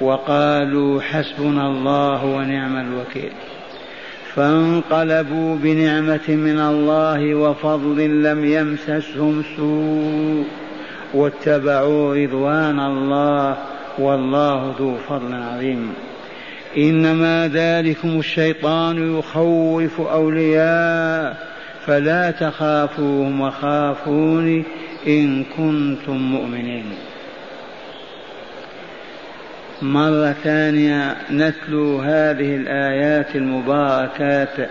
وقالوا حسبنا الله ونعم الوكيل. فانقلبوا بنعمة من الله وفضل لم يمسسهم سوء واتبعوا رضوان الله والله ذو فضل عظيم. إنما ذلكم الشيطان يخوف أولياء فلا تخافوهم وخافوني إن كنتم مؤمنين. مرة ثانية نتلو هذه الآيات المباركات.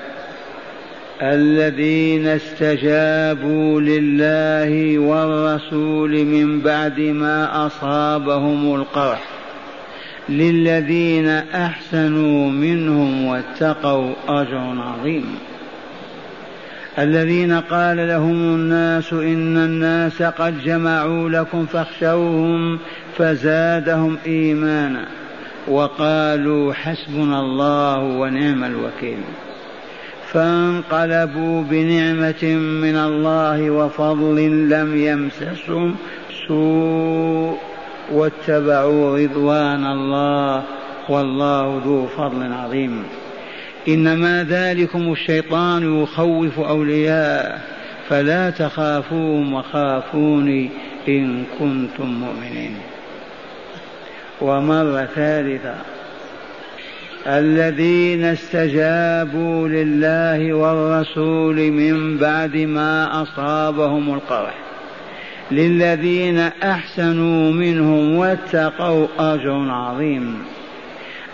الذين استجابوا لله والرسول من بعد ما أصابهم القرح. للذين أحسنوا منهم واتقوا أجر عظيم. الذين قال لهم الناس إن الناس قد جمعوا لكم فاخشوهم فزادهم إيمانا وقالوا حسبنا الله ونعم الوكيل. فانقلبوا بنعمة من الله وفضل لم يمسسهم سوء واتبعوا رضوان الله والله ذو فضل عظيم. إنما ذلكم الشيطان يخوف أولياءه فلا تخافوهم وخافوني إن كنتم مؤمنين. ومرة ثالثة. الذين استجابوا لله والرسول من بعد ما أصابهم القرح. للذين أحسنوا منهم واتقوا أجر عظيم.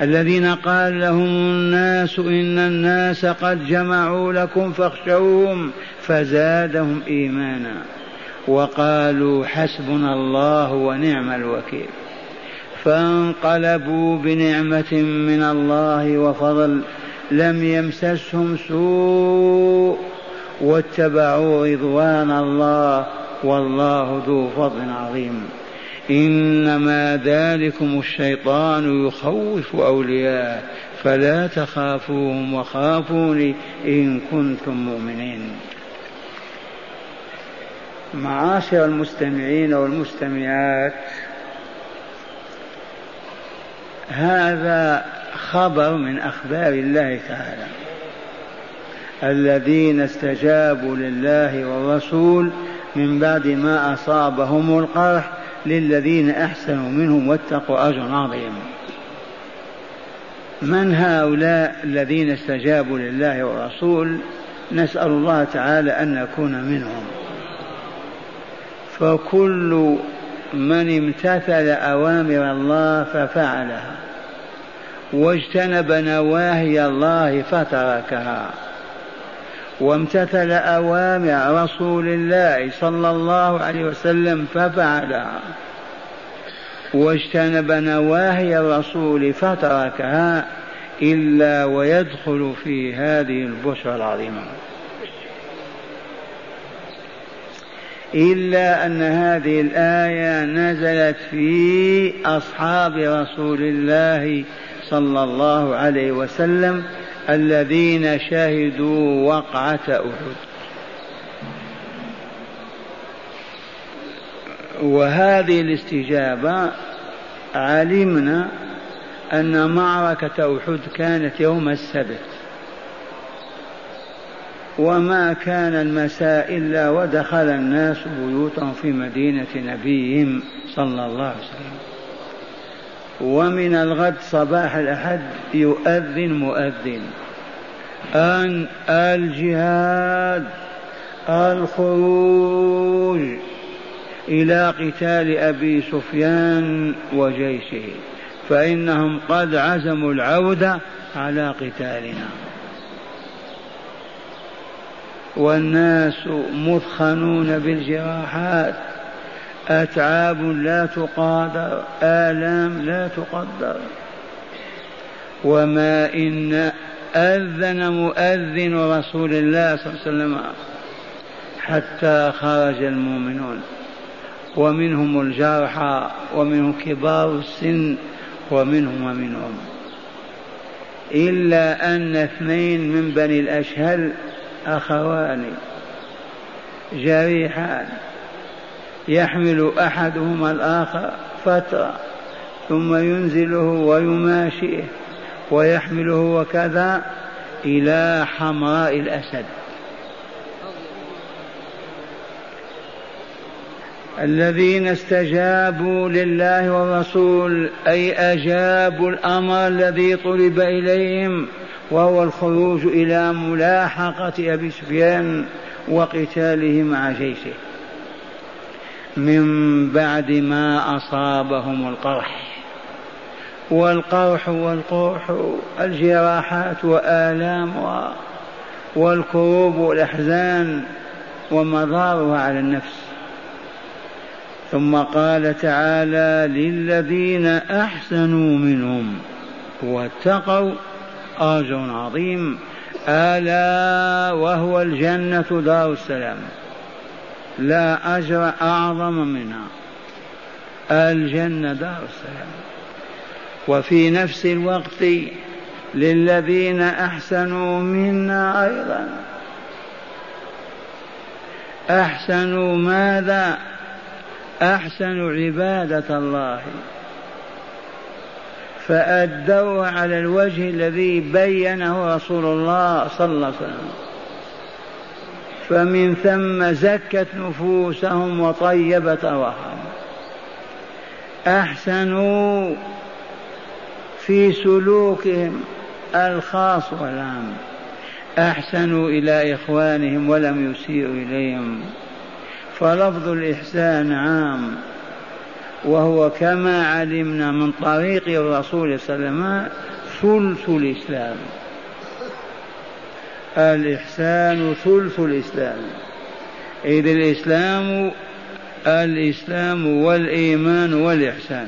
الذين قال لهم الناس إن الناس قد جمعوا لكم فاخشوهم فزادهم إيمانا. وقالوا حسبنا الله ونعم الوكيل. فانقلبوا بنعمة من الله وفضل لم يمسسهم سوء واتبعوا رضوان الله والله ذو فضل عظيم. إنما ذلكم الشيطان يخوف أولياءه فلا تخافوهم وخافوني إن كنتم مؤمنين. معاشر المستمعين والمستمعات هذا خبر من أخبار الله تعالى. الذين استجابوا لله والرسول من بعد ما أصابهم القرح للذين أحسنوا منهم واتقوا أجر عظيم. من هؤلاء الذين استجابوا لله والرسول؟ نسأل الله تعالى أن نكون منهم. فكل من امتثل أوامر الله ففعلها واجتنب نواهي الله فتركها وامتثل أوامر رسول الله صلى الله عليه وسلم ففعلها واجتنب نواهي الرسول فتركها إلا ويدخل في هذه البشرى العظيمة. إلا أن هذه الآية نزلت في أصحاب رسول الله صلى الله عليه وسلم الذين شهدوا وقعة أحد. وهذه الاستجابة علمنا أن معركة أحد كانت يوم السبت. وما كان المساء إلا ودخل الناس بيوتهم في مدينة نبيهم صلى الله عليه وسلم. ومن الغد صباح الأحد يؤذن مؤذن. أن الجهاد الخروج إلى قتال أبي سفيان وجيشه فإنهم قد عزموا العودة على قتالنا. والناس مثخنون بالجراحات. أتعاب لا تقادر آلام لا تقدر. وما إن أذن مؤذن رسول الله صلى الله عليه وسلم حتى خرج المؤمنون. ومنهم الجرحى ومنهم كبار السن ومنهم ومنهم. إلا أن اثنين من بني الأشهل أخوان جريحان يحمل أحدهما الآخر فترة ثم ينزله ويماشيه ويحمله وكذا إلى حمراء الأسد. الذين استجابوا لله والرسول أي أجابوا الأمر الذي طلب إليهم وهو الخروج إلى ملاحقة أبي سفيان وقتاله مع جيشه. من بعد ما أصابهم القرح. والقرح والقرح الجراحات وآلام والكروب والأحزان ومضارها على النفس. ثم قال تعالى للذين أحسنوا منهم واتقوا أجر عظيم. ألا وهو الجنة دار السلام. لا أجر أعظم منها. الجنة دار السلام. وفي نفس الوقت للذين أحسنوا منا أيضا. أحسنوا ماذا؟ احسنوا عبادة الله. فادوها على الوجه الذي بينه رسول الله صلى الله عليه وسلم. فمن ثم زكت نفوسهم وطيبت أرواحهم. أحسنوا في سلوكهم الخاص والعام. أحسنوا إلى إخوانهم ولم يسيئوا إليهم. فلفظ الإحسان عام وهو كما علمنا من طريق الرسول صلى الله عليه وسلم ثلث الإسلام. الإحسان ثلث الإسلام. إذ الإسلام الإسلام والإيمان والإحسان.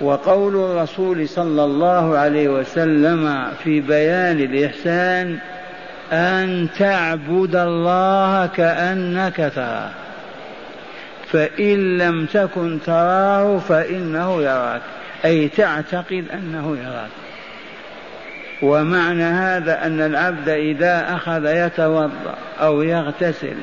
وقول الرسول صلى الله عليه وسلم في بيان الإحسان أن تعبد الله كأنك تراه. فإن لم تكن تراه فإنه يراك. أي تعتقد أنه يراك. ومعنى هذا أن العبد إذا أخذ يتوضأ أو يغتسل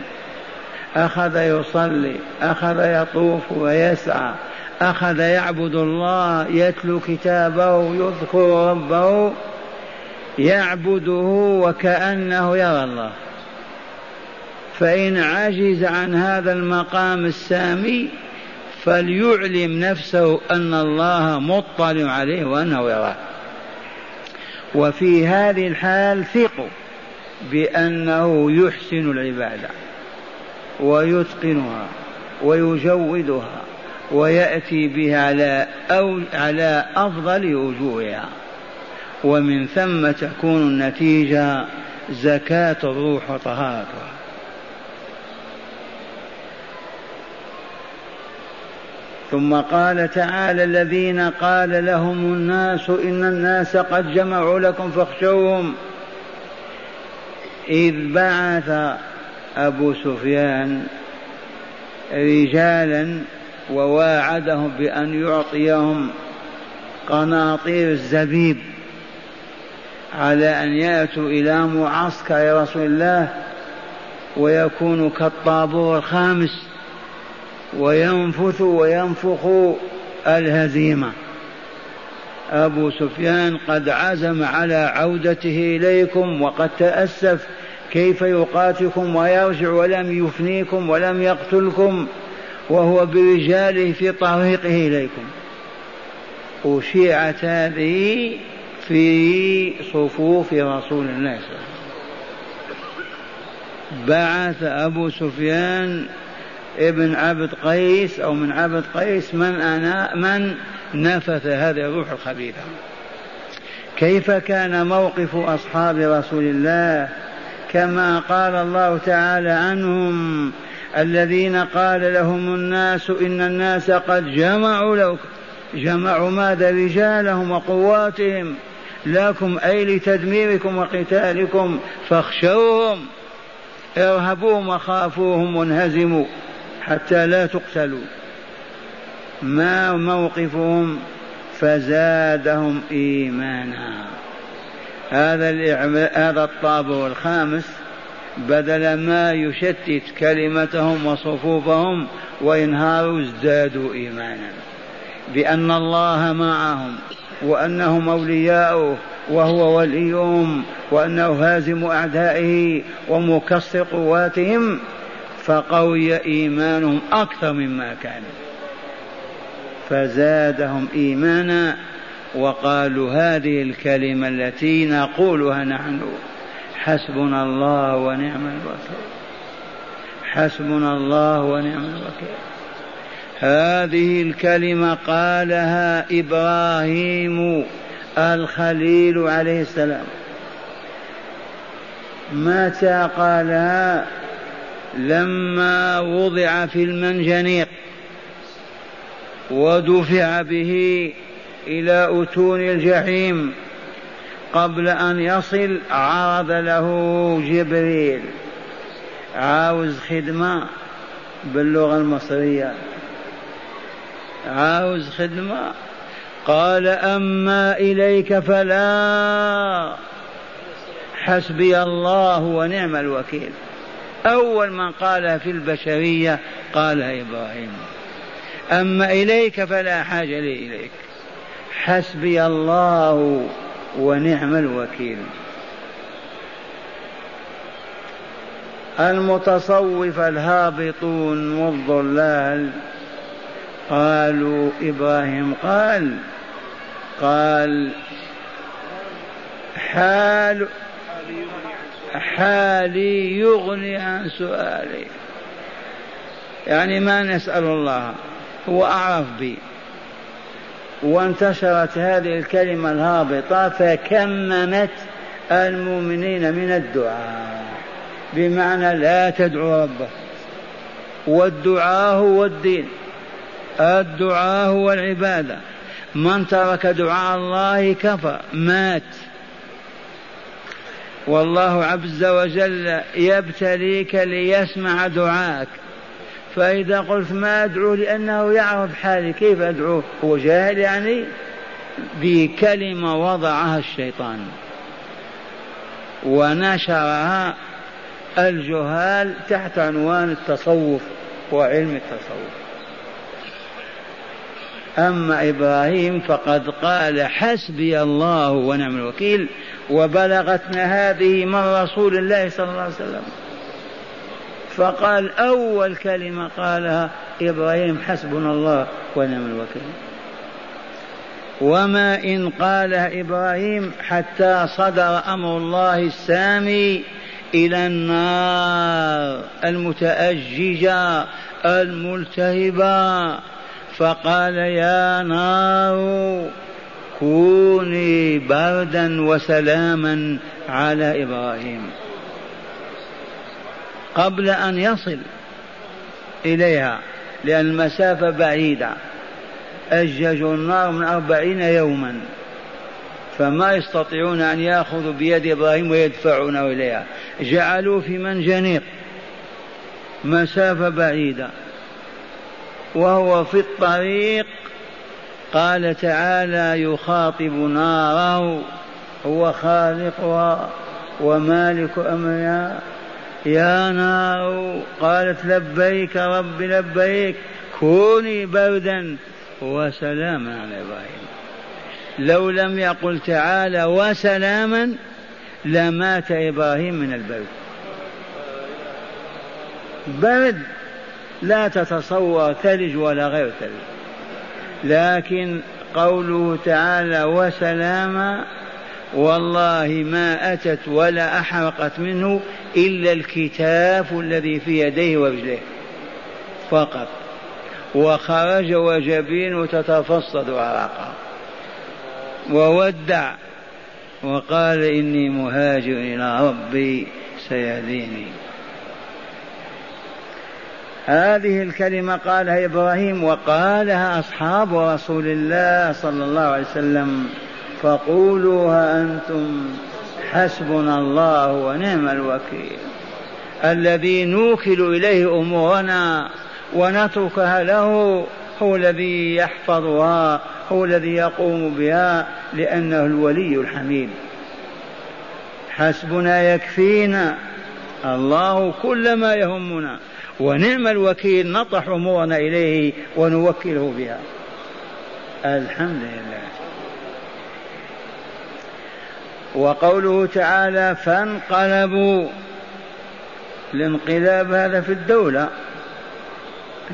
أخذ يصلي أخذ يطوف ويسعى أخذ يعبد الله يتلو كتابه يذكر ربه يعبده وكأنه يرى الله. فإن عجز عن هذا المقام السامي فليعلم نفسه أن الله مطلع عليه وأنه يراه. وفي هذه الحال ثقوا بأنه يحسن العبادة ويتقنها ويجودها ويأتي بها على أو على أفضل وجوهها. ومن ثم تكون النتيجة زكاة الروح وطهارتها ثم قال تعالى الذين قال لهم الناس إن الناس قد جمعوا لكم فاخشوهم. إذ بعث أبو سفيان رجالا وواعدهم بأن يعطيهم قناطير الزبيب. على أن يأتوا إلى معسكر رسول الله ويكونوا كالطابور الخامس وينفثوا وينفخوا الهزيمة. أبو سفيان قد عزم على عودته إليكم وقد تأسف كيف يقاتلكم ويرجع ولم يفنيكم ولم يقتلكم وهو برجاله في طريقه إليكم. أشيعت هذه في صفوف رسول الله بعث أبو سفيان ابن عبد قيس أو من عبد قيس من أنا من نفث هذه الروح الخبيثة. كيف كان موقف أصحاب رسول الله؟ كما قال الله تعالى عنهم الذين قال لهم الناس إن الناس قد جمعوا لكم جمعوا ماذا رجالهم وقواتهم لكم أي لتدميركم وقتالكم فاخشوهم ارهبوهم وخافوهم وانهزموا حتى لا تقتلوا. ما موقفهم؟ فزادهم إيمانا. هذا هذا الطابع الخامس بدل ما يشتت كلمتهم وصفوفهم وينهاروا ازدادوا إيمانا. بأن الله معهم وأنهم أولياؤه وهو وليهم وأنه هازم أعدائه ومكسر قواتهم فقوي إيمانهم أكثر مما كان فزادهم إيمانا وقالوا هذه الكلمة التي نقولها نحن حسبنا الله ونعم الوكيل. حسبنا الله ونعم الوكيل. هذه الكلمة قالها إبراهيم الخليل عليه السلام. متى قالها؟ لما وضع في المنجنيق ودفع به إلى أتون الجحيم قبل أن يصل عرض له جبريل. عاوز خدمة باللغة المصرية. عاوز خدمة؟ قال أما إليك فلا. حسبي الله ونعم الوكيل. أول من قالها في البشرية قالها إبراهيم. أما إليك فلا حاجة لي إليك. حسبي الله ونعم الوكيل. المتصوف الهابطون والضلال قالوا إبراهيم قال قال حال حالي يغني عن سؤالي. يعني ما نسأل الله هو أعرف بي. وانتشرت هذه الكلمة الهابطة فكممت المؤمنين من الدعاء بمعنى لا تدعو ربك. والدعاء هو الدين. الدعاء هو العبادة. من ترك دعاء الله كفر مات. والله عز وجل يبتليك ليسمع دعاءك فإذا قلت ما أدعو لأنه يعرف حالي كيف أدعوه هو جاهل يعني؟ بكلمة وضعها الشيطان. ونشرها الجهال تحت عنوان التصوف وعلم التصوف. أما إبراهيم فقد قال حسبي الله ونعم الوكيل وبلغتنا هذه من رسول الله صلى الله عليه وسلم. فقال أول كلمة قالها إبراهيم حسبنا الله ونعم الوكيل. وما إن قالها إبراهيم حتى صدر أمر الله السامي إلى النار المتأججة الملتهبة فقال يا نار كوني بردا وسلاما على إبراهيم. قبل أن يصل إليها لأن المسافة بعيدة أججوا النار من أربعين يوما. فما يستطيعون أن يأخذوا بيد إبراهيم ويدفعونه إليها. جعلوا في منجنيق. مسافة بعيدة. وهو في الطريق. قال تعالى يخاطب ناره هو خالقها ومالك أمرها. يا نار قالت لبيك رب لبيك كوني بردا وسلاما على إبراهيم. لو لم يقل تعالى وسلاما لمات إبراهيم من البرد. برد. لا تتصور ثلج ولا غير ثلج لكن قوله تعالى وسلاما والله ما أتت ولا أحرقت منه إلا الكتاف الذي في يديه ورجليه. فقط. وخرج وجبينه تتفصد عرقا وودع. وقال إني مهاجر إلى ربي سيهديني. هذه الكلمة قالها إبراهيم وقالها أصحاب رسول الله صلى الله عليه وسلم. فقولوها أنتم حسبنا الله ونعم الوكيل. الذي نوكل إليه أمورنا ونتركها له هو الذي يحفظها هو الذي يقوم بها لأنه الولي الحميد. حسبنا يكفينا. الله كل ما يهمنا. ونعم الوكيل نطرح أمورنا إليه ونوكله بها. الحمد لله. وقوله تعالى فانقلبوا. الانقلاب هذا في الدولة.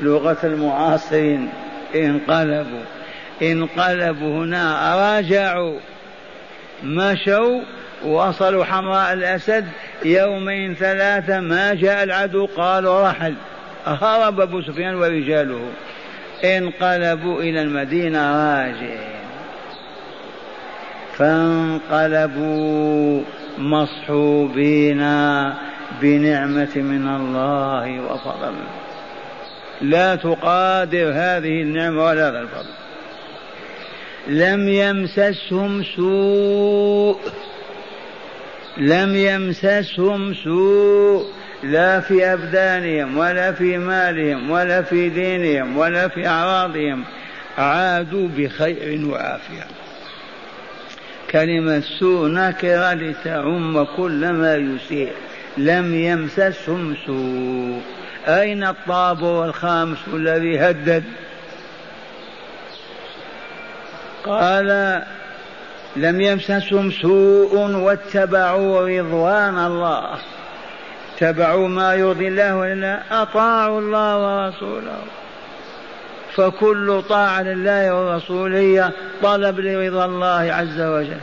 لغة المعاصرين انقلبوا. انقلبوا هنا راجعوا. مشوا وصلوا حمراء الأسد. يومين ثلاثة ما جاء العدو قالوا رحل. هرب أبو سفيان ورجاله. انقلبوا إلى المدينة راجعين. فانقلبوا مصحوبين بنعمة من الله وفضل. لا تقادر هذه النعمة ولا هذا الفضل. لم يمسسهم سوء لم يمسسهم سوء لا في أبدانهم ولا في مالهم ولا في دينهم ولا في أعراضهم. عادوا بخير وعافية. كلمة سوء نكرة لتعم كل ما يسيء. لم يمسسهم سوء. أين الطابور الخامس الذي هدد؟ قال لم يمسسهم سوء واتبعوا رضوان الله. اتبعوا ما يرضي الله ولا أطاعوا الله ورسوله. فكل طاعة لله ورسوله طلب لرضا الله عز وجل.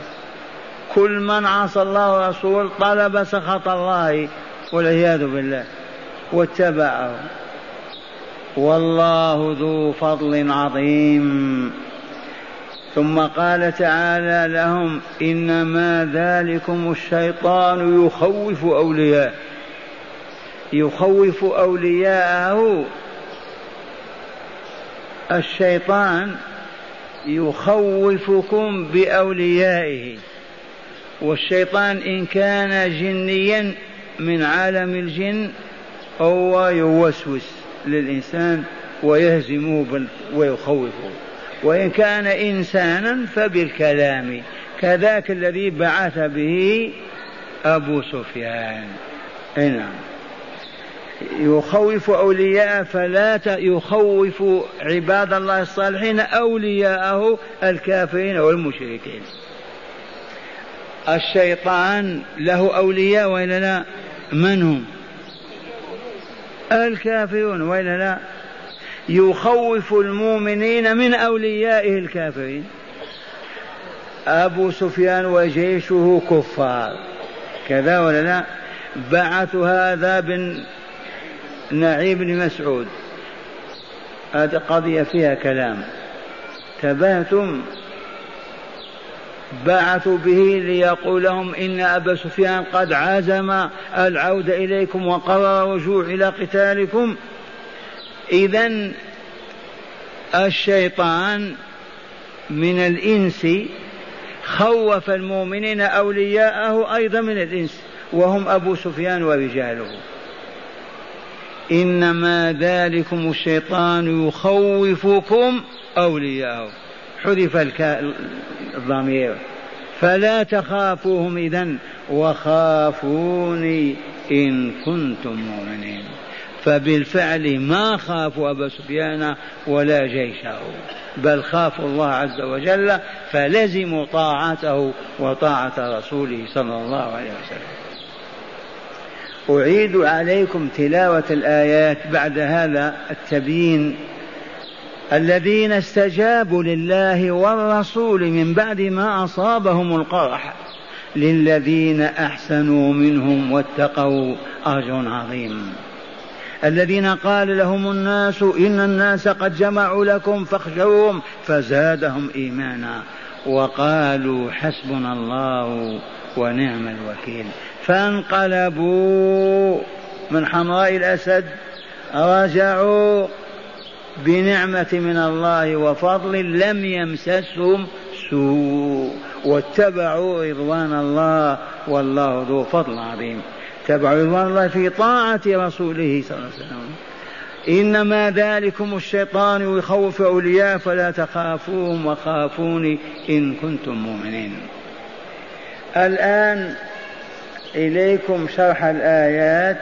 كل من عصى الله ورسوله طلب سخط الله والعياذ بالله. واتبعه. والله ذو فضل عظيم. ثم قال تعالى لهم إنما ذلكم الشيطان يخوف أولياءه. يخوف أولياءه. الشيطان يخوفكم بأوليائه. والشيطان إن كان جنيا من عالم الجن هو يوسوس للإنسان ويهزمه ويخوفه. وإن كان إنسانا فبالكلام كذاك الذي بعث به أبو سفيان. نعم. يخوف أولياء فلا يخوف عباد الله الصالحين أولياءه الكافرين والمشركين. الشيطان له أولياء وإلا لا؟ من هم؟ الكافرون وإلا لا؟ يخوف المؤمنين من أوليائه الكافرين. أبو سفيان وجيشه كفار. كذا ولا لا؟ بعث هذا بن نعيم بن مسعود. هذه قضية فيها كلام. تبهتم. بعثوا به ليقول لهم إن أبا سفيان قد عزم العودة إليكم وقرر الرجوع إلى قتالكم. إذا الشيطان من الإنس خوف المؤمنين أولياءه أيضا من الإنس وهم أبو سفيان ورجاله. إنما ذلكم الشيطان يخوفكم أولياءه. حذف الضمير. فلا تخافوهم إذا وخافوني إن كنتم مؤمنين. فبالفعل ما خافوا أبا سفيان ولا جيشه بل خافوا الله عز وجل فلزموا طاعته وطاعة رسوله صلى الله عليه وسلم. أعيد عليكم تلاوة الآيات بعد هذا التبيين. الذين استجابوا لله والرسول من بعد ما أصابهم القرح للذين أحسنوا منهم واتقوا أجر عظيم. الذين قال لهم الناس إن الناس قد جمعوا لكم فاخشوهم فزادهم إيمانا وقالوا حسبنا الله ونعم الوكيل. فانقلبوا من حمراء الأسد رجعوا بنعمة من الله وفضل لم يمسسهم سوء واتبعوا رضوان الله والله ذو فضل عظيم. رضوان الله في طاعة رسوله صلى الله عليه وسلم. إنما ذلكم الشيطان يخوف أولياء فلا تخافوهم وخافوني إن كنتم مؤمنين. الآن إليكم شرح الآيات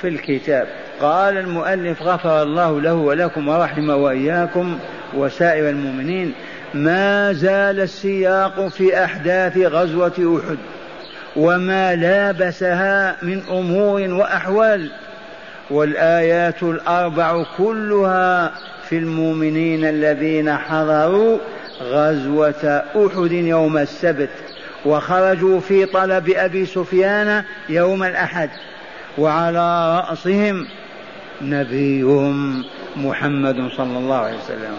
في الكتاب. قال المؤلف غفر الله له ولكم ورحم وإياكم وسائر المؤمنين ما زال السياق في أحداث غزوة أحد. وما لابسها من أمور وأحوال والآيات الأربع كلها في المؤمنين الذين حضروا غزوة أحد يوم السبت وخرجوا في طلب أبي سفيان يوم الأحد وعلى رأسهم نبيهم محمد صلى الله عليه وسلم.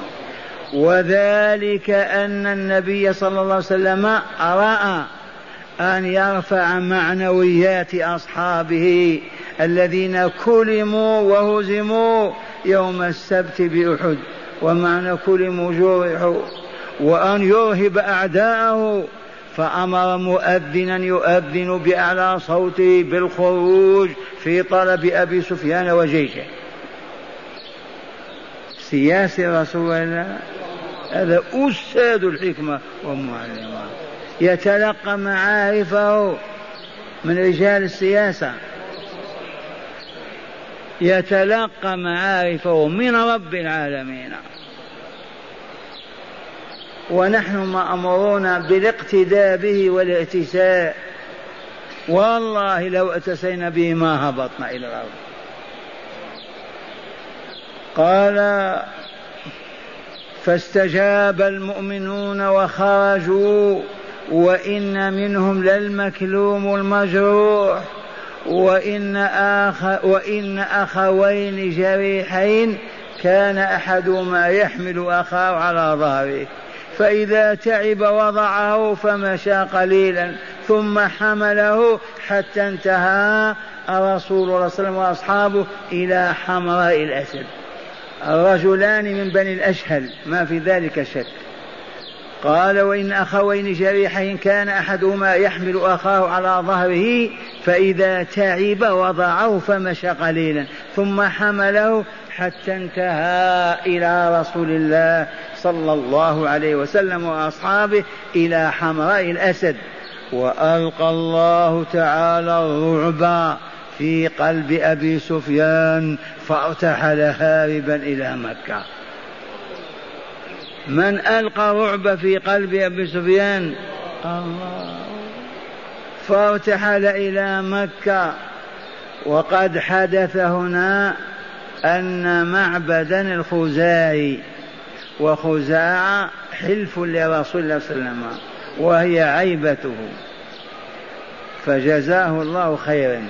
وذلك أن النبي صلى الله عليه وسلم رأى أن يرفع معنويات أصحابه الذين كلموا وهزموا يوم السبت بأحد ومعنى كلموا جرحوا وأن يرهب أعداءه فأمر مؤذنا يؤذن بأعلى صوته بالخروج في طلب أبي سفيان وجيشه. سياسة رسول الله هذا أستاذ الحكمة ومعلمها يتلقى معارفه من رجال السياسة. يتلقى معارفه من رب العالمين. ونحن مأمورون بالاقتداء به والائتساء والله لو اتسينا به ما هبطنا إلى الأرض. قال فاستجاب المؤمنون وخرجوا. وإن منهم للمكلوم المجروح وإن, آخ وإن أخوين جريحين كان أحدهما يحمل أخاه على ظهره. فإذا تعب وضعه فمشى قليلا ثم حمله حتى انتهى الرسول صلى الله عليه وسلم وأصحابه إلى حمراء الأسد. الرجلان من بني الأشهل ما في ذلك شك. قال وإن أخوين جريحين كان أحدهما يحمل أخاه على ظهره فإذا تعب وضعه فمشى قليلا ثم حمله حتى انتهى إلى رسول الله صلى الله عليه وسلم وأصحابه إلى حمراء الأسد. وألقى الله تعالى الرعب في قلب أبي سفيان فأرتحل هاربا إلى مكة. من ألقى رعب في قلب أبي سفيان. الله فارتحل إلى مكة. وقد حدث هنا أن معبدا الخزاعي وخزاعة حلف لرسول الله صلى الله عليه وسلم وهي عيبته. فجزاه الله خيرا.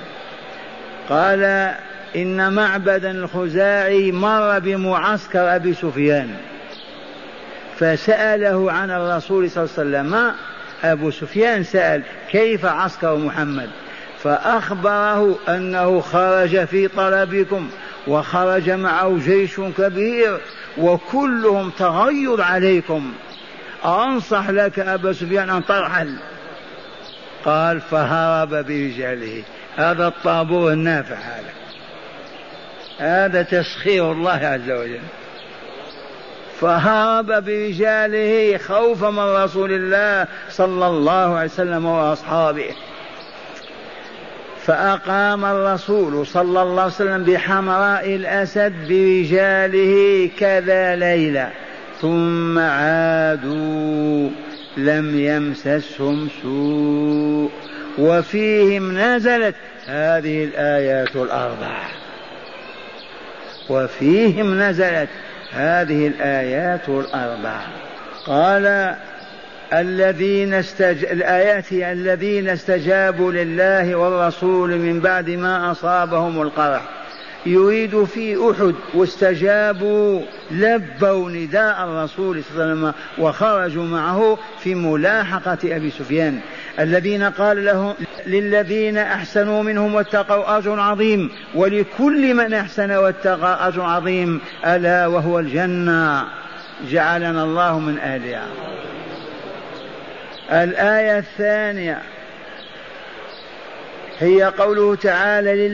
قال إن معبدا الخزاعي مر بمعسكر أبي سفيان. فسأله عن الرسول صلى الله عليه وسلم أبو سفيان سأل كيف عسكر محمد؟ فأخبره أنه خرج في طلبكم وخرج معه جيش كبير وكلهم تغير عليكم. أنصح لك أبا سفيان أن ترحل قال فهرب برجاله. هذا الطابور النافع هذا. هذا تسخير الله عز وجل. فهرب برجاله خوفا من رسول الله صلى الله عليه وسلم وأصحابه. فأقام الرسول صلى الله عليه وسلم بحمراء الأسد برجاله كذا ليلة. ثم عادوا لم يمسسهم سوء. وفيهم نزلت هذه الآيات الأربع وفيهم نزلت هذه الآيات الأربع قال الذين استج... الآيات الذين استجابوا لله والرسول من بعد ما أصابهم القرح. يريد في أحد واستجابوا لبوا نداء الرسول صلى الله عليه وسلم وخرجوا معه في ملاحقة أبي سفيان. الذين قال لهم للذين أحسنوا منهم واتقوا أجر عظيم. ولكل من أحسن واتقى أجر عظيم. ألا وهو الجنة. جعلنا الله من أهلها. الآية الثانية. هي قوله تعالى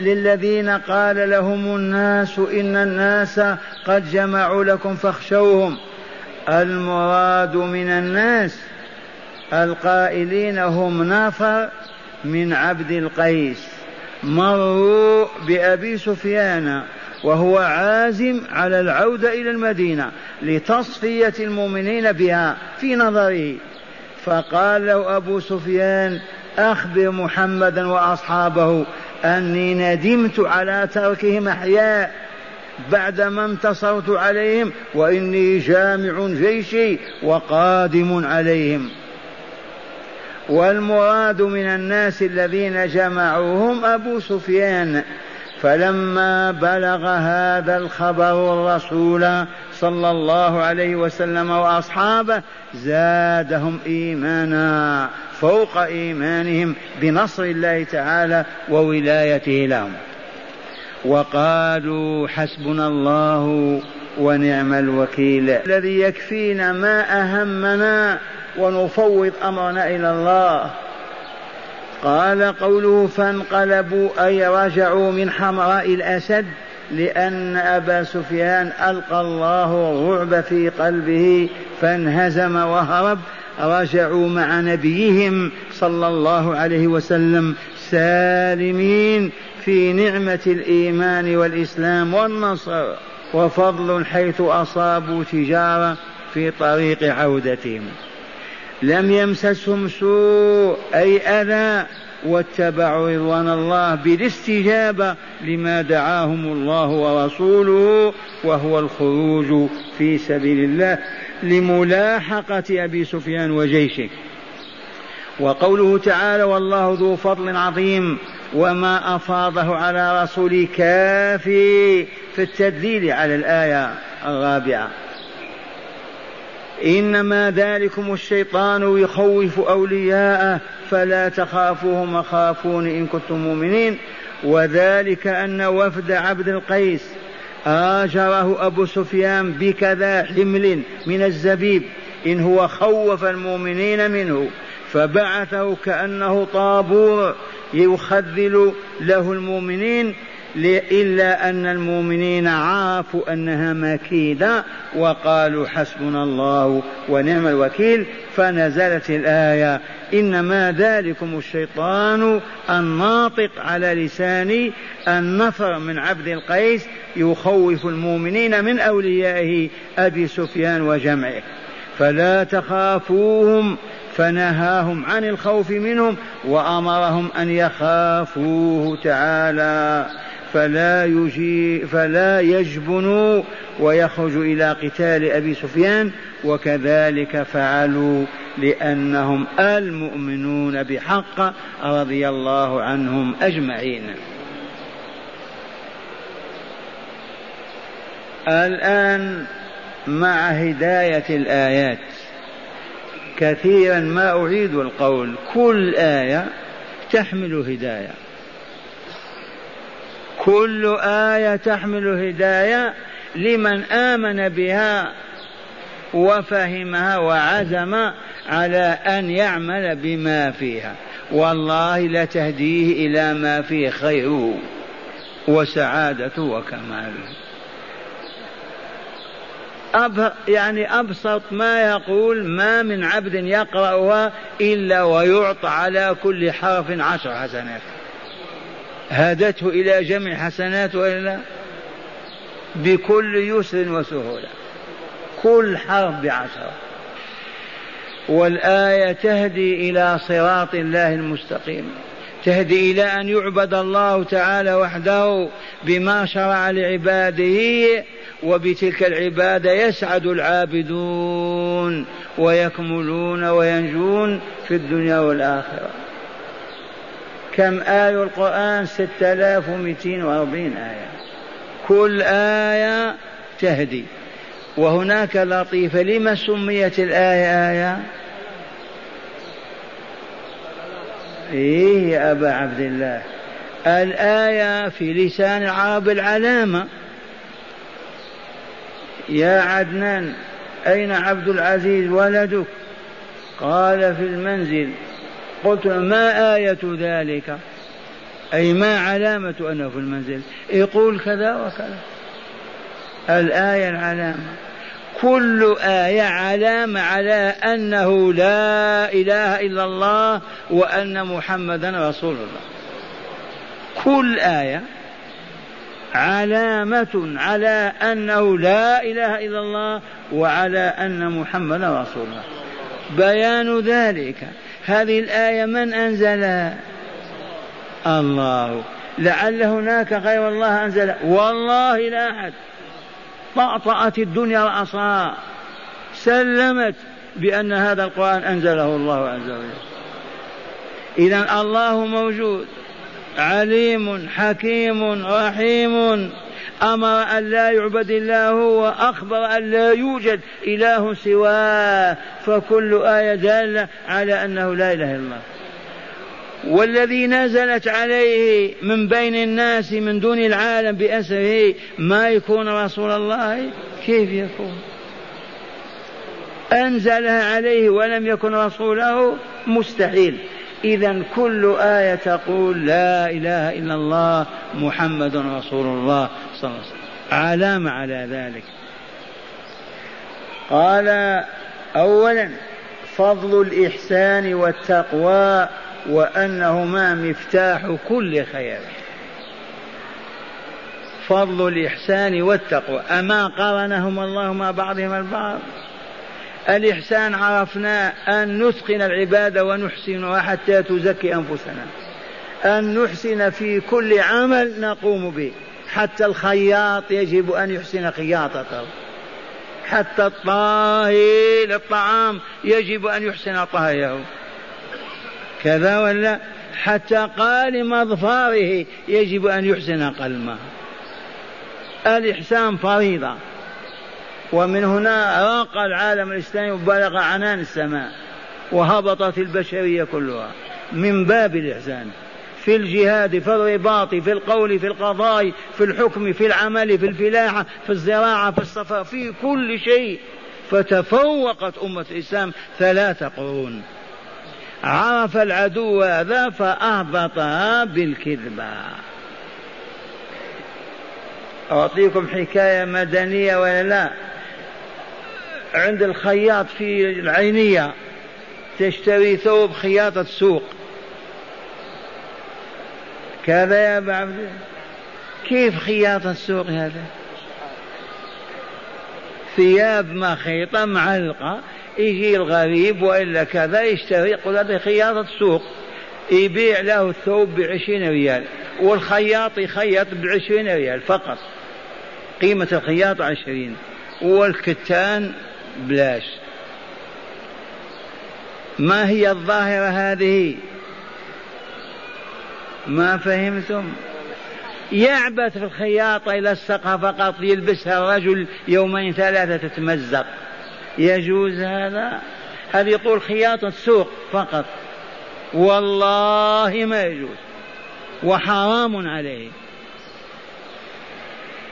للذين قال لهم الناس إن الناس قد جمعوا لكم فاخشوهم. المراد من الناس القائلين هم نفر من عبد القيس مروا بأبي سفيان وهو عازم على العودة إلى المدينة لتصفية المؤمنين بها في نظره. فقال له أبو سفيان أخبر محمدا وأصحابه أني ندمت على تركهم أحياء بعدما انتصرت عليهم وإني جامع جيشي وقادم عليهم. والمراد من الناس الذين جمعوهم أبو سفيان فلما بلغ هذا الخبر الرسول صلى الله عليه وسلم وأصحابه زادهم إيمانا فوق إيمانهم بنصر الله تعالى وولايته لهم. وقالوا حسبنا الله ونعم الوكيل. الذي يكفينا ما أهمنا ونفوض أمرنا إلى الله. قال قوله فانقلبوا أي رجعوا من حمراء الأسد لأن أبا سفيان ألقى الله الرعب في قلبه فانهزم وهرب. رجعوا مع نبيهم صلى الله عليه وسلم سالمين في نعمة الإيمان والإسلام والنصر وفضل حيث أصابوا تجارة في طريق عودتهم. لم يمسسهم سوء أي أذى واتبعوا رضوان الله بالاستجابة لما دعاهم الله ورسوله وهو الخروج في سبيل الله لملاحقة أبي سفيان وجيشه. وقوله تعالى والله ذو فضل عظيم وما أفاضه على رسوله كافي في التدليل على الآية الرابعة. إنما ذلكم الشيطان يخوف أولياءه فلا تخافوهم خافون إن كنتم مؤمنين. وذلك أن وفد عبد القيس آجره أبو سفيان بكذا حمل من الزبيب إن هو خوف المؤمنين منه فبعثه كأنه طابور يخذل له المؤمنين. إلا أن المؤمنين عرفوا أنها مكيدة وقالوا حسبنا الله ونعم الوكيل فنزلت الآية. إنما ذلكم الشيطان الناطق على لسان النفر من عبد القيس يخوف المؤمنين من أوليائه أبي سفيان وجمعه. فلا تخافوهم فنهاهم عن الخوف منهم وأمرهم أن يخافوه تعالى. فلا يجي فلا يجبنوا ويخرجوا إلى قتال أبي سفيان وكذلك فعلوا لأنهم المؤمنون بحق رضي الله عنهم أجمعين. الآن مع هداية الآيات كثيرا ما أعيد القول كل آية تحمل هداية. كل آية تحمل هداية لمن آمن بها وفهمها وعزم على أن يعمل بما فيها. والله لتهديه إلى ما فيه خيره وسعادته وكماله. أب يعني أبسط ما يقول ما من عبد يقرأها إلا ويعطى على كل حرف عشر حسنات. هدته إلى جمع حسنات وإلا بكل يسر وسهولة. كل حرف بعشرة. والآية تهدي إلى صراط الله المستقيم. تهدي إلى أن يعبد الله تعالى وحده بما شرع لعباده وبتلك العبادة يسعد العابدون ويكملون وينجون في الدنيا والآخرة. كم آية القرآن؟ ستة آلاف ومئتين وأربعين آية. كل آية تهدي. وهناك لطيفة. لما سميت الآية آية؟ إيه يا أبا عبد الله. الآية في لسان العرب العلامة. يا عدنان أين عبد العزيز ولدك؟ قال في المنزل. قلت ما آية ذلك؟ أي ما علامة أنه في المنزل؟ يقول كذا وكذا. الآية العلامة. كل آية علامة على أنه لا إله إلا الله وأن محمدا رسول الله. كل آية علامة على أنه لا إله إلا الله وعلى أن محمدا رسول الله. بيان ذلك. هذه الآية من أنزلها الله. لعل هناك غير الله أنزل. والله لا أحد. طأطأت الدنيا رأسها سلمت بأن هذا القرآن أنزله الله عز وجل. إذا الله موجود. عليم حكيم رحيم. أمر أن لا يعبد الله وأخبر أن لا يوجد إله سواه فكل آية دالة على أنه لا إله إلا الله. والذي نزلت عليه من بين الناس من دون العالم بأسره ما يكون رسول الله؟ كيف يكون؟ أنزلها عليه ولم يكن رسوله؟ مستحيل. إذا كل آية تقول لا إله إلا الله محمد رسول الله صلى الله عليه وسلم. علامة على ذلك. قال أولا فضل الإحسان والتقوى وأنهما مفتاح كل خير. فضل الإحسان والتقوى. أما قارنهما الله مع بعضهم البعض الإحسان عرفنا أن نتقن العبادة ونحسنها حتى تزكي أنفسنا. أن نحسن في كل عمل نقوم به. حتى الخياط يجب أن يحسن خياطته حتى الطاهي للطعام يجب أن يحسن طهيه. كذا ولا؟ حتى قال مظفاره يجب أن يحسن قلمه. الإحسان فريضة. ومن هنا راق العالم الإسلامي وبلغ عنان السماء وهبطت البشرية كلها من باب الإحسان. في الجهاد في الرباط في القول في القضاء في الحكم في العمل في الفلاحة في الزراعة في الصفا في كل شيء. فتفوقت أمة الإسلام ثلاث قرون. عرف العدو هذا فأهبطها بالكذبة. أعطيكم حكاية مدنية ولا لا؟ عند الخياط في العينية تشتري ثوب خياطة سوق كذا يا أبا عبد كيف خياطة السوق هذا؟ ثياب مخيطة معلقة يجي الغريب وإلا كذا يشتري يقول هذه خياطة سوق يبيع له الثوب بعشرين ريال والخياط يخيط بعشرين ريال فقط. قيمة الخياط عشرين. والكتان بلاش. ما هي الظاهرة هذه؟ ما فهمتم؟ يعبث في الخياطة إلى السقف فقط يلبسها الرجل يومين ثلاثة تتمزق. يجوز هذا؟ هذا يقول خياطة سوق فقط. والله ما يجوز. وحرام عليه.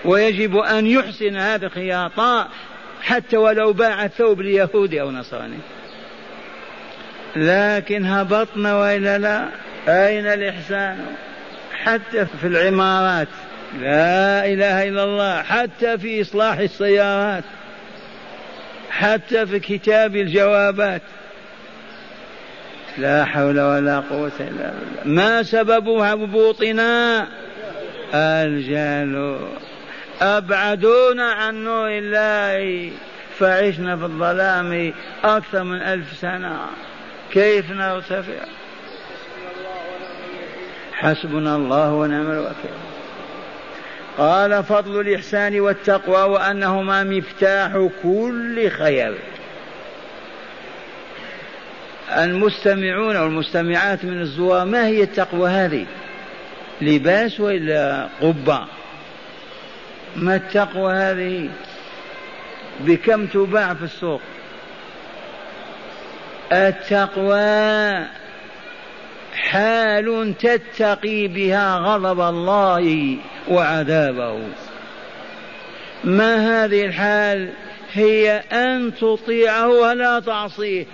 ويجب أن يحسن هذا الخياطة حتى ولو باع الثوب ليهودي أو نصراني. لكن هبطنا وإلا لا؟ أين الإحسان؟ حتى في العمارات. لا إله إلا الله. حتى في إصلاح السيارات. حتى في كتاب الجوابات. لا حول ولا قوة إلا بالله. ما سبب هبوطنا الجهل أبعدونا عن نور الله فعشنا في الظلام أكثر من ألف سنة. كيف نرتفع؟ حسبنا الله ونعم الوكيل. قال فضل الإحسان والتقوى وأنهما مفتاح كل خير المستمعون والمستمعات من الزوار ما هي التقوى هذه؟ لباس وإلا قبة؟ ما التقوى هذه؟ بكم تباع في السوق؟ التقوى حال تتقي بها غضب الله وعذابه. ما هذه الحال؟ هي أن تطيعه ولا تعصيه.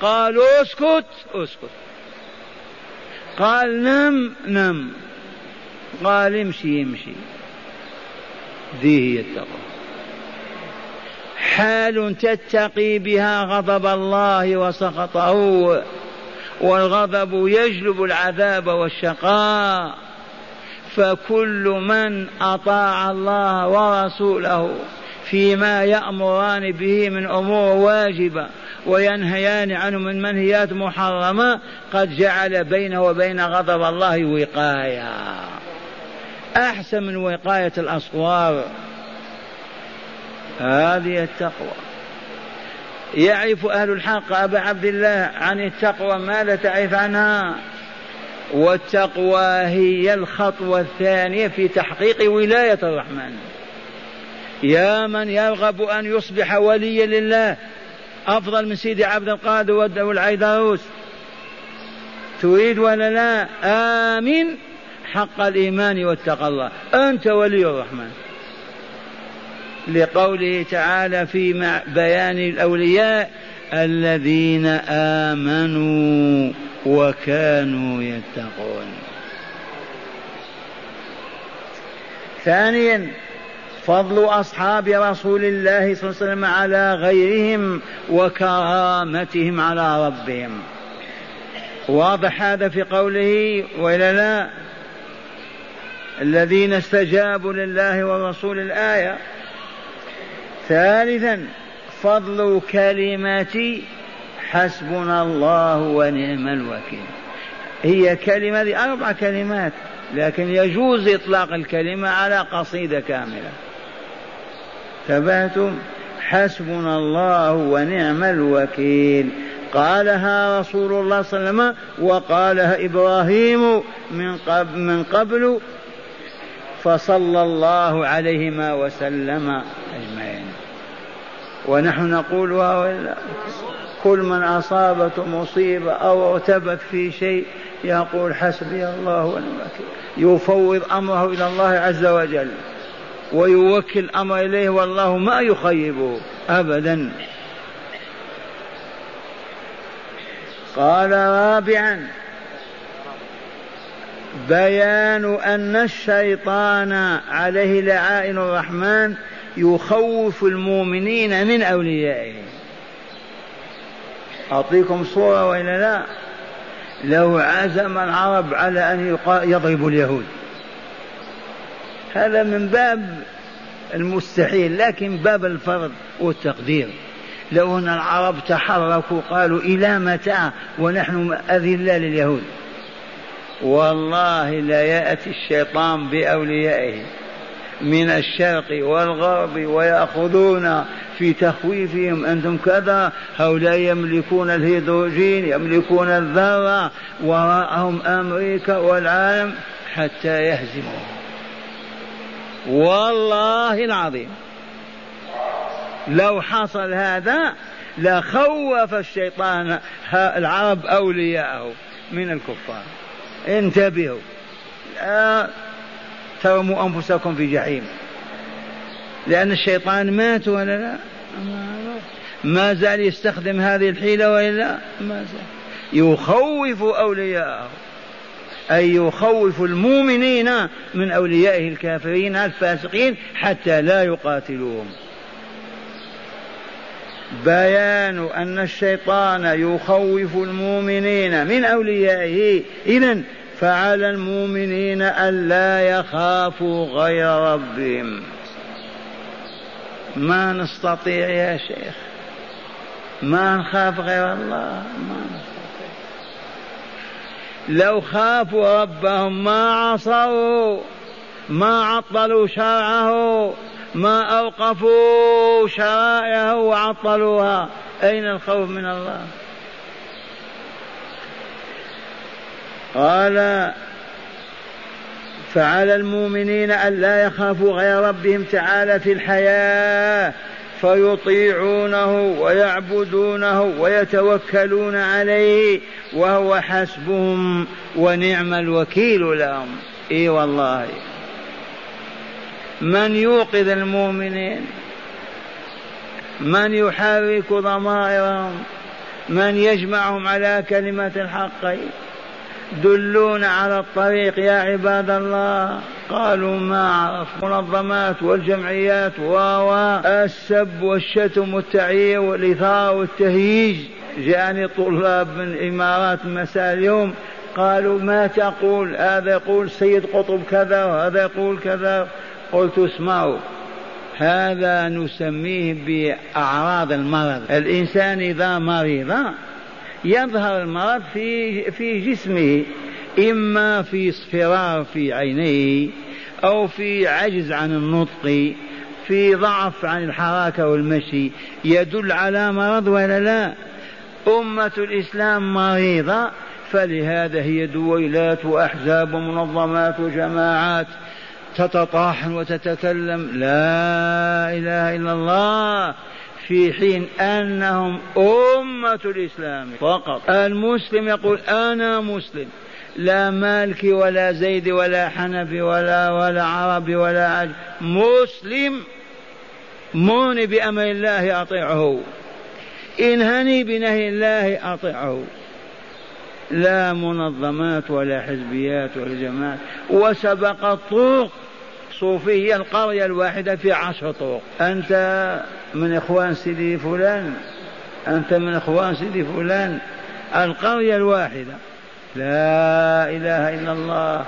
قالوا اسكت اسكت. قال نم نم. قال امشي امشي. ذي هي التقوى. حال تتقي بها غضب الله وسخطه والغضب يجلب العذاب والشقاء. فكل من أطاع الله ورسوله فيما يأمران به من أمور واجبة وينهيان عنه من منهيات محرمة قد جعل بينه وبين غضب الله وقاية. أحسن من وقاية الاصوار هذه التقوى. يعرف أهل الحق أبا عبد الله عن التقوى ماذا تعرف عنها؟ والتقوى هي الخطوة الثانية في تحقيق ولاية الرحمن. يا من يرغب أن يصبح وليا لله أفضل من سيدي عبد القادر والعيدروس. تريد ولا لا؟ آمن حق الإيمان واتقى الله. أنت ولي الرحمن. لقوله تعالى في بيان الأولياء الذين آمنوا وكانوا يتقون. ثانيا فضل أصحاب رسول الله صلى الله عليه وسلم على غيرهم وكرامتهم على ربهم. واضح هذا في قوله ولا لا؟ الذين استجابوا لله والرسول الآية. ثالثا فضل كلمة حسبنا الله ونعم الوكيل. هي كلمة أربع كلمات لكن يجوز إطلاق الكلمة على قصيدة كاملة. ثبتم حسبنا الله ونعم الوكيل. قالها رسول الله صلى الله عليه وسلم وقالها إبراهيم من قبل, من قبل فصلى الله عليهما وسلم أجمعين. ونحن نقولها ولا كل من أصابته مصيبة أو ارتبك في شيء يقول حسبي الله ونعم يفوض أمره إلى الله عز وجل ويوكل الأمر إليه والله ما يخيبه أبدا. قال رابعا بيان أن الشيطان عليه لعائن الرحمن يخوف المؤمنين من أوليائه. أعطيكم صورة وإلا لا؟ لو عزم العرب على أن يضربوا اليهود. هذا من باب المستحيل لكن باب الفرض والتقدير. لو أن العرب تحركوا قالوا إلى متى ونحن أذلة لليهود؟ والله لا يأتي الشيطان بأوليائه من الشرق والغرب ويأخذون في تخويفهم. أنتم كذا؟ هؤلاء يملكون الهيدروجين يملكون الذرة وراءهم أمريكا والعالم حتى يهزموا. والله العظيم. لو حصل هذا لخوف الشيطان العرب أولياءه من الكفار. انتبهوا. لا ترموا أنفسكم في جحيم. لأن الشيطان مات ولا لا؟ ما زال يستخدم هذه الحيلة وإلا ما زال. يخوف أولياءه. أي يخوف المؤمنين من أوليائه الكافرين الفاسقين حتى لا يقاتلوهم. بيان أن الشيطان يخوف المؤمنين من أوليائه. إذا فعلى المؤمنين ألا يخافوا غير ربهم. ما نستطيع يا شيخ. ما نخاف غير الله. ما نستطيع. لو خافوا ربهم ما عصوا ما عطلوا شرعه ما أوقفوا شرائعه وعطلوها. أين الخوف من الله؟ قال فعلى المؤمنين أن لا يخافوا غير ربهم تعالى في الحياة فيطيعونه ويعبدونه ويتوكلون عليه وهو حسبهم ونعم الوكيل لهم. إي والله. من يوقظ المؤمنين؟ من يحرك ضمائرهم؟ من يجمعهم على كلمة الحق؟ دلونا على الطريق يا عباد الله. قالوا ما عرف منظمات والجمعيات و السب والشتم والتعيير والإثارة والتهييج. جاءني طلاب من الإمارات مساء اليوم. قالوا ما تقول؟ هذا يقول سيد قطب كذا وهذا يقول كذا. قلت اسمعوا هذا نسميه بأعراض المرض. الإنسان إذا مرض يظهر المرض في في جسمه إما في اصفرار في عينيه أو في عجز عن النطق في ضعف عن الحركة والمشي. يدل على مرض ولا لا؟ أمة الإسلام مريضة فلهذا هي دويلات وأحزاب ومنظمات وجماعات تتطاحن وتتكلم لا إله إلا الله في حين أنهم أمة الإسلام فقط. المسلم يقول أنا مسلم. لا مالكي ولا زيد ولا حنفي ولا ولا عربي ولا عجم مسلم موني بأمر الله أطيعه. انهني بنهي الله أطيعه. لا منظمات ولا حزبيات ولا جماعات. وسبق الطرق صوفية القرية الواحدة في عشر طرق أنت من إخوان سيدي فلان أنت من إخوان سيدي فلان. القرية الواحدة. لا إله إلا الله.